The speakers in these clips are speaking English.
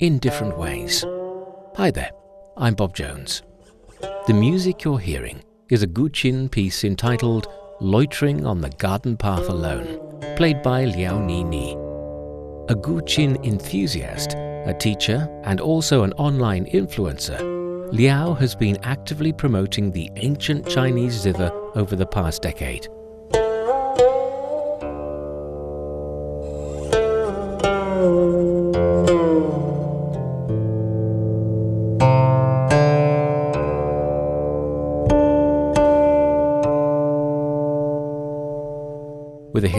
in different ways. Hi there, I'm Bob Jones. The music you're hearing is a Guqin piece entitled Loitering on the Garden Path Alone, played by Liao Nini. A Guqin enthusiast, a teacher, and also an online influencer, Liao has been actively promoting the ancient Chinese zither over the past decade.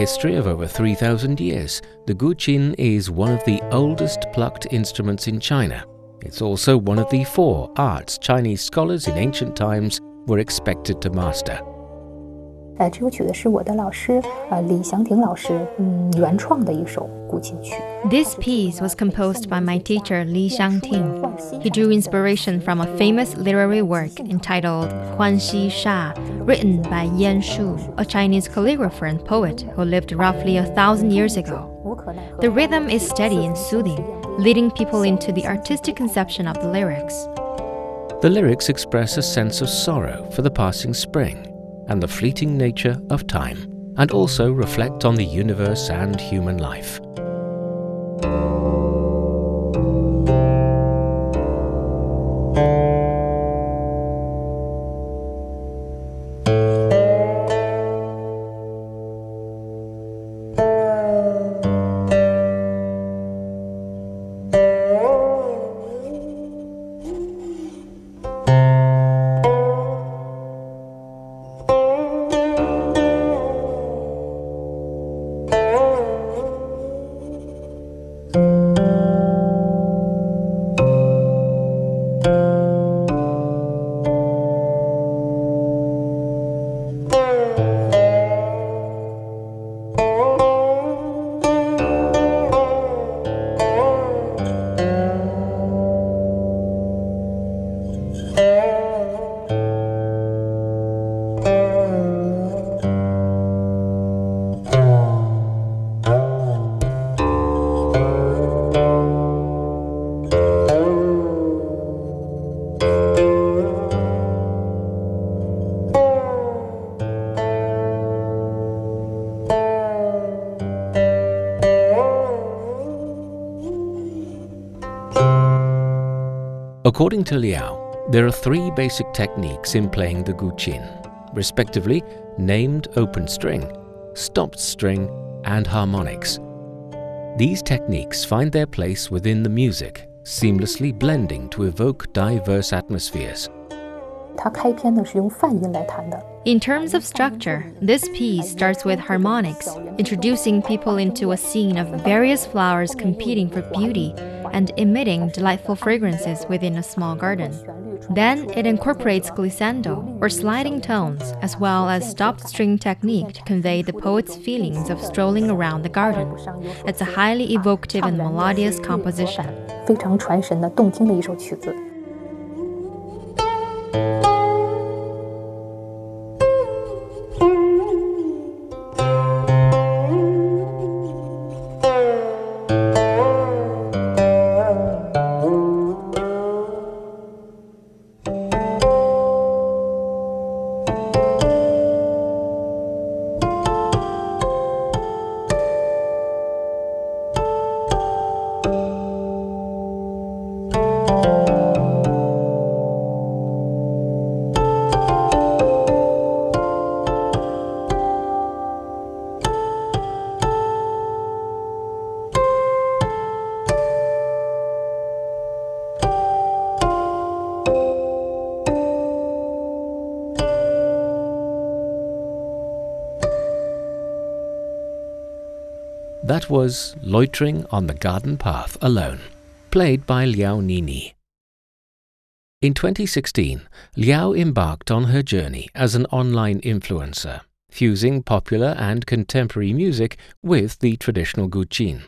History of over 3,000 years, the guqin is one of the oldest plucked instruments in China. It's also one of the four arts Chinese scholars in ancient times were expected to master. 呃，这首曲子是我的老师呃李祥廷老师嗯原创的一首古琴曲。This piece was composed by my teacher Li Xiangting. He drew inspiration from a famous literary work entitled Huanxi Sha, written by Yan Shu, a Chinese calligrapher and poet who lived roughly a thousand years ago. The rhythm is steady and soothing, leading people into the artistic conception of the lyrics. The lyrics express a sense of sorrow for the passing spring and the fleeting nature of time, and also reflect on the universe and human life. According to Liao, there are three basic techniques in playing the guqin, respectively named open string, stopped string, and harmonics. These techniques find their place within the music, seamlessly blending to evoke diverse atmospheres. In terms of structure, this piece starts with harmonics, introducing people into a scene of various flowers competing for beauty and emitting delightful fragrances within a small garden. Then it incorporates glissando, or sliding tones, as well as stopped string technique to convey the poet's feelings of strolling around the garden. It's a highly evocative and melodious composition. That was Loitering on the Garden Path Alone, played by Liao Nini. In 2016, Liao embarked on her journey as an online influencer, fusing popular and contemporary music with the traditional guqin.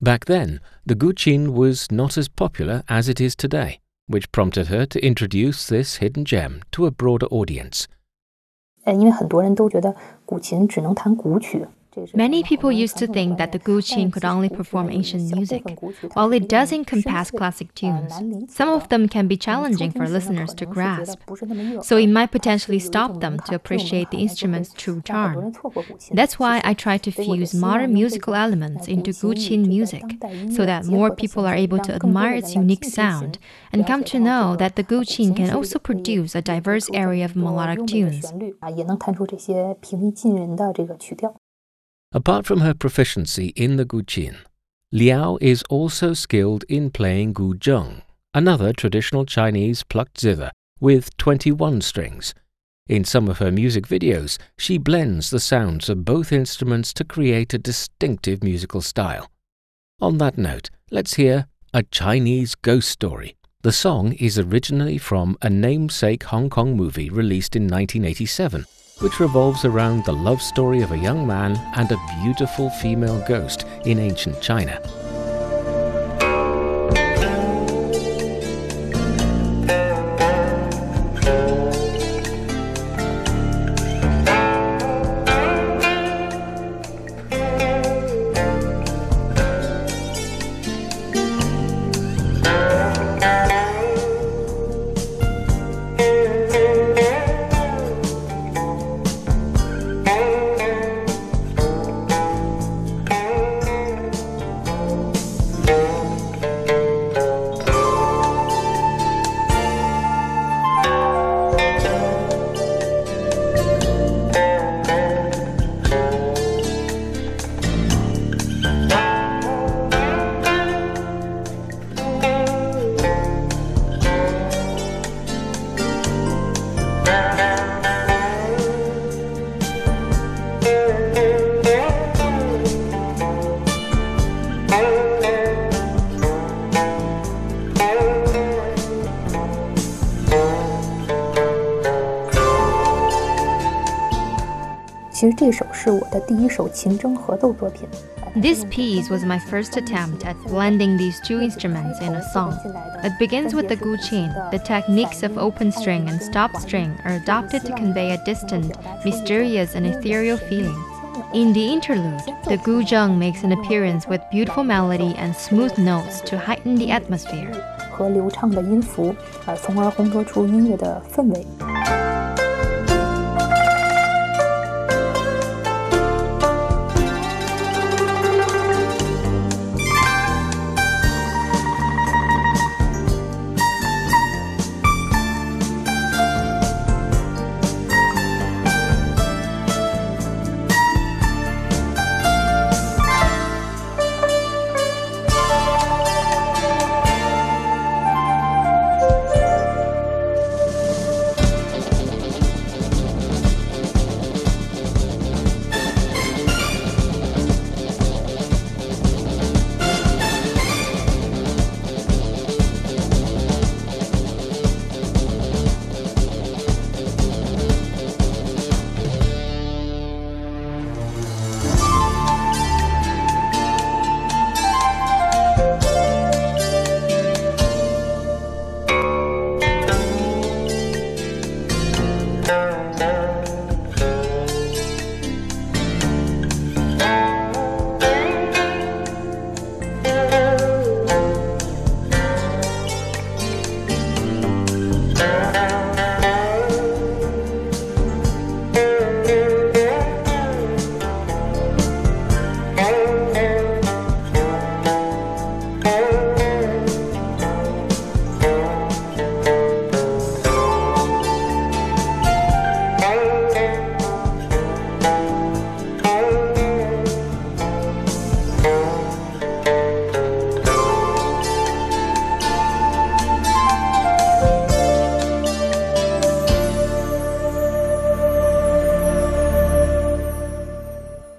Back then, the guqin was not as popular as it is today. which prompted her to introduce this hidden gem to a broader audience. 呃，因为很多人都觉得古琴只能弹古曲， Many people used to think that the guqin could only perform ancient music, while it does encompass classic tunes. Some of them can be challenging for listeners to grasp, so it might potentially stop them to appreciate the instrument's true charm. That's why I try to fuse modern musical elements into guqin music, so that more people are able to admire its unique sound and come to know that the guqin can also produce a diverse area of melodic tunes. Apart from her proficiency in the guqin, Liao is also skilled in playing guzheng, another traditional Chinese plucked zither with 21 strings. In some of her music videos, she blends the sounds of both instruments to create a distinctive musical style. On that note, let's hear A Chinese Ghost Story. The song is originally from a namesake Hong Kong movie released in 1987 which revolves around the love story of a young man and a beautiful female ghost in ancient China. This piece was my first attempt at blending these two instruments in a song. It begins with the guqin. The techniques of open string and stop string are adopted to convey a distant, mysterious, and ethereal feeling. In the interlude, the guzheng makes an appearance with beautiful melody and smooth notes to heighten the atmosphere. 和流畅的音符，呃，从而烘托出音乐的氛围。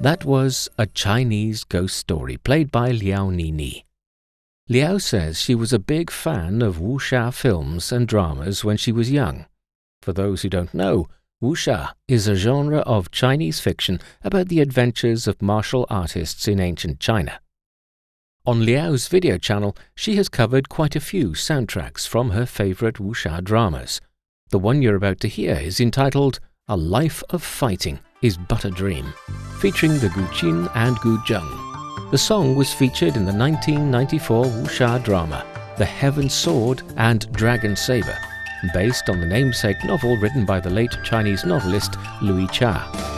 That was a Chinese ghost story played by Liao Nini. Liao says she was a big fan of wuxia films and dramas when she was young. For those who don't know, wuxia is a genre of Chinese fiction about the adventures of martial artists in ancient China. On Liao's video channel, she has covered quite a few soundtracks from her favorite wuxia dramas. The one you're about to hear is entitled A Life of Fighting is But a Dream, featuring the Gu Qin and Gu Zheng. The song was featured in the 1994 wuxia drama The Heaven Sword and Dragon Saber, based on the namesake novel written by the late Chinese novelist Louis Cha.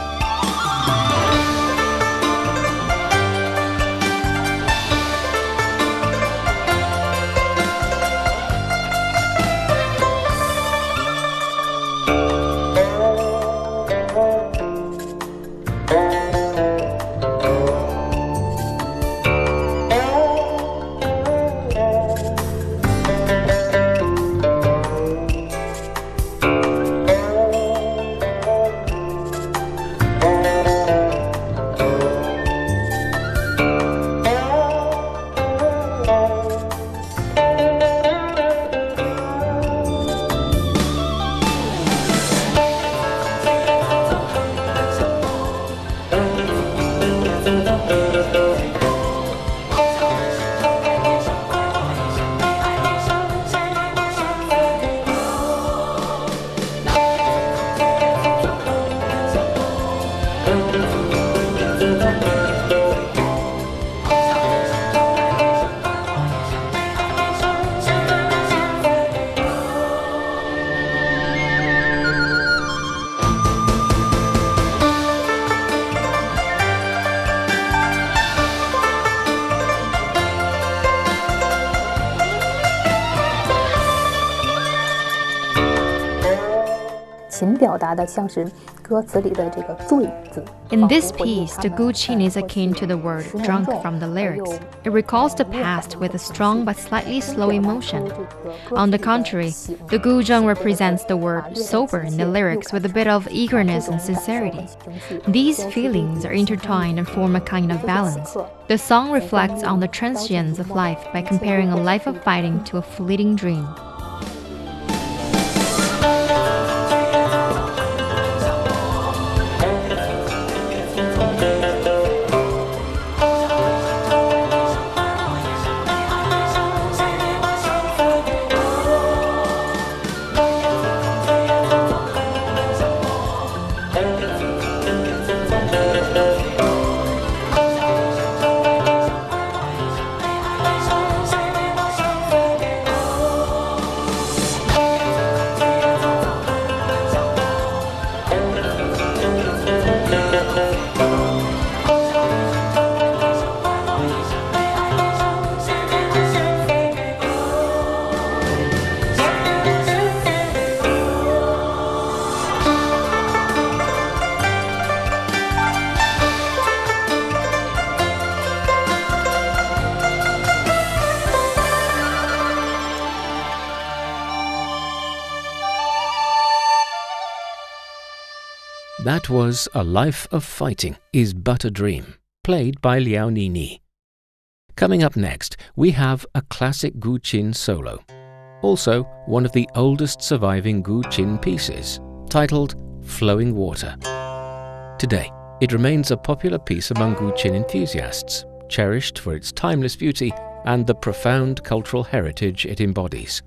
In this piece, the Guqin is akin to the word drunk from the lyrics. It recalls the past with a strong but slightly slow emotion. On the contrary, the Guzheng represents the word sober in the lyrics with a bit of eagerness and sincerity. These feelings are intertwined and form a kind of balance. The song reflects on the transience of life by comparing a life of fighting to a fleeting dream. That was A Life of Fighting is But a Dream, played by Liao Nini. Coming up next, we have a classic Gu Qin solo, also one of the oldest surviving Gu Qin pieces, titled Flowing Water. Today, it remains a popular piece among Gu Qin enthusiasts, cherished for its timeless beauty and the profound cultural heritage it embodies.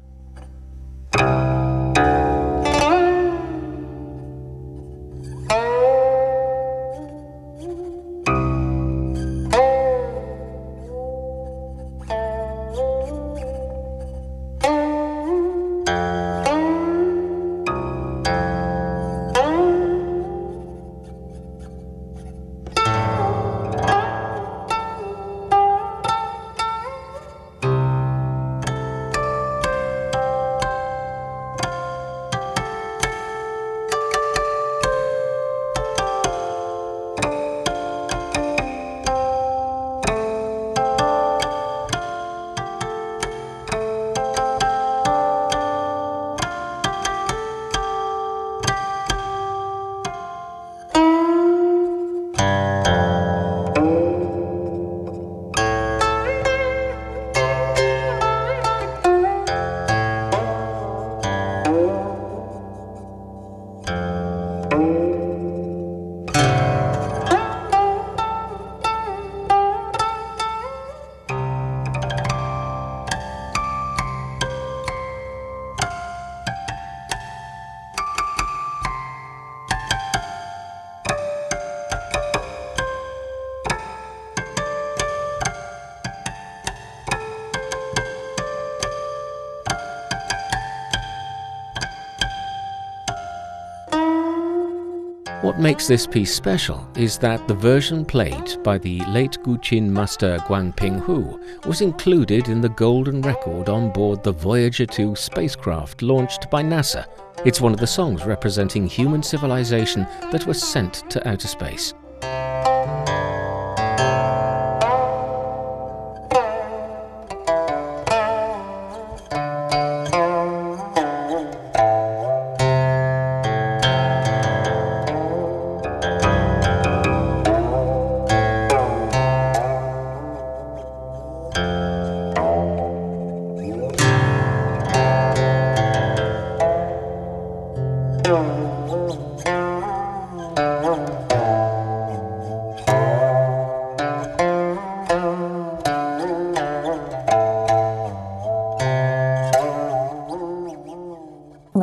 Makes this piece special is that the version played by the late Guqin master Guan Pinghu was included in the golden record on board the Voyager 2 spacecraft launched by NASA. It's one of the songs representing human civilization that was sent to outer space.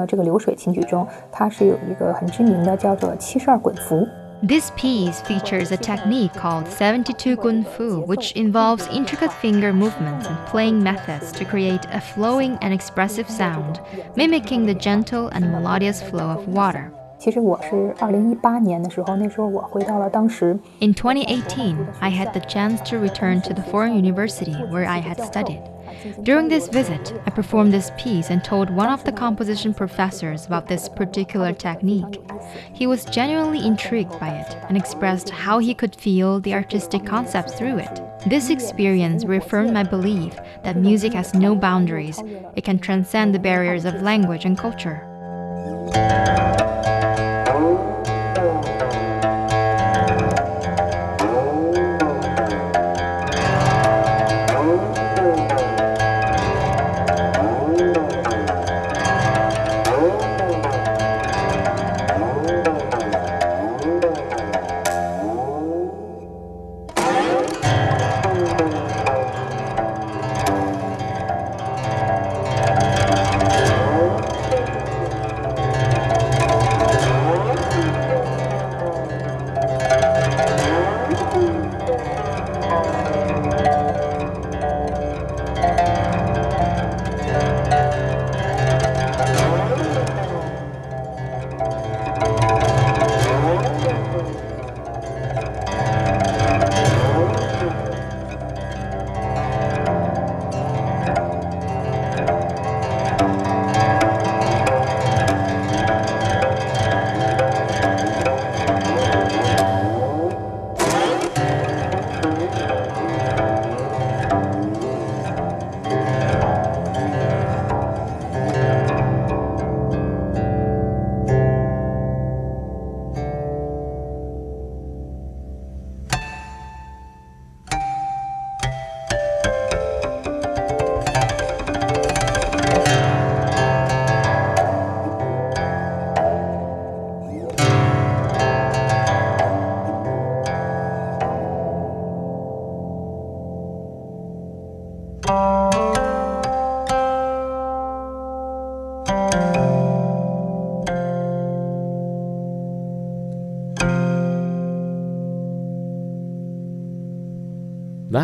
这个流水琴曲中，它是有一个很知名的叫做七十二滚符。This piece features a technique called 72 Gun Fu, which involves intricate finger movements and playing methods to create a flowing and expressive sound, mimicking the gentle and melodious flow of water. 其实我是二零一八年的时候，那时候我回到了当时。In 2018, I had the chance to return to the foreign university where I had studied. During this visit, I performed this piece and told one of the composition professors about this particular technique. He was genuinely intrigued by it and expressed how he could feel the artistic concepts through it. This experience reaffirmed my belief that music has no boundaries, it can transcend the barriers of language and culture.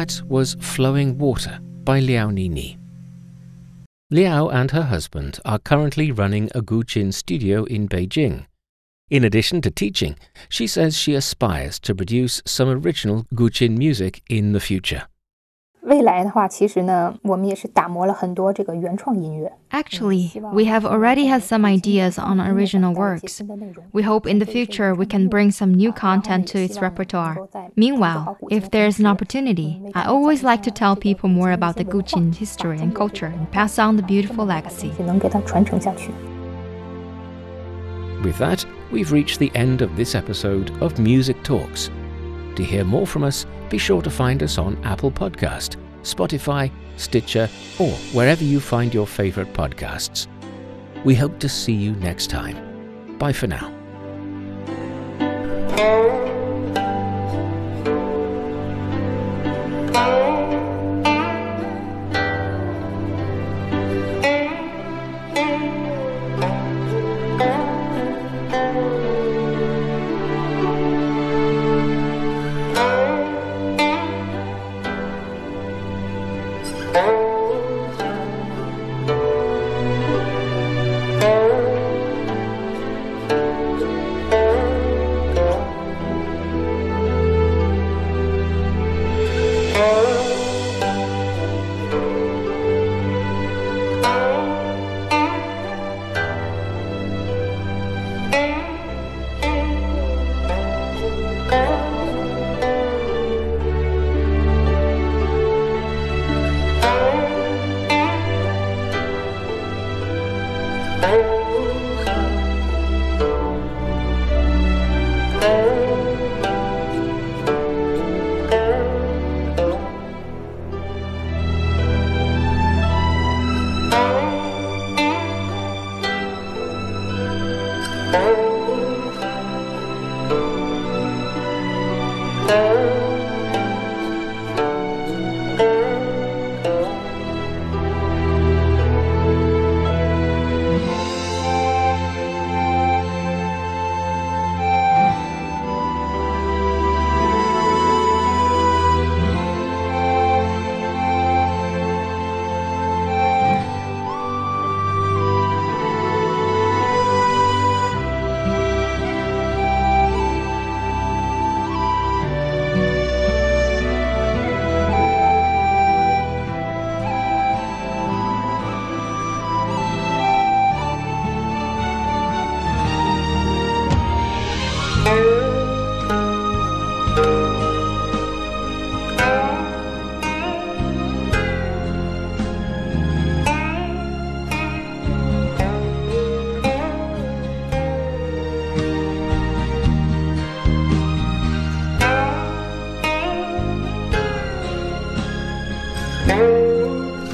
That was Flowing Water by Liao Nini. Liao and her husband are currently running a Guqin studio in Beijing. In addition to teaching, she says she aspires to produce some original Guqin music in the future. 未来的话，其实呢，我们也是打磨了很多这个原创音乐。Actually, we have already had some ideas on original works. We hope in the future we can bring some new content to its repertoire. Meanwhile, if there's an opportunity, I always like to tell people more about the Guqin history and culture and pass on the beautiful legacy. With that, we've reached the end of this episode of Music Talks. to hear more from us, be sure to find us on Apple Podcast, Spotify, Stitcher, or wherever you find your favorite podcasts. We hope to see you next time. Bye for now. Thank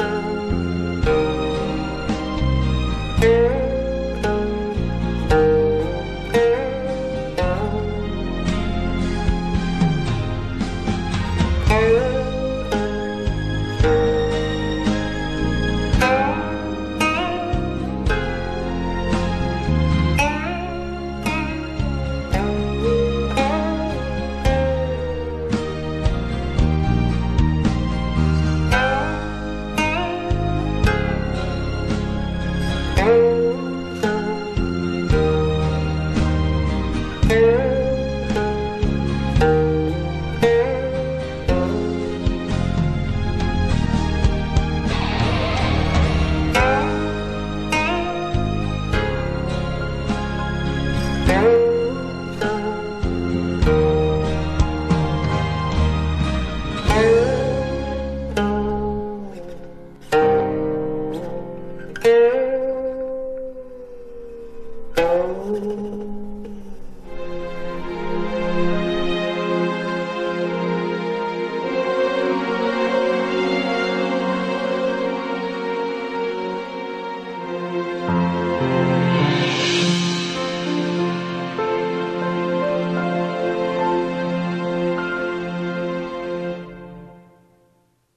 Thank.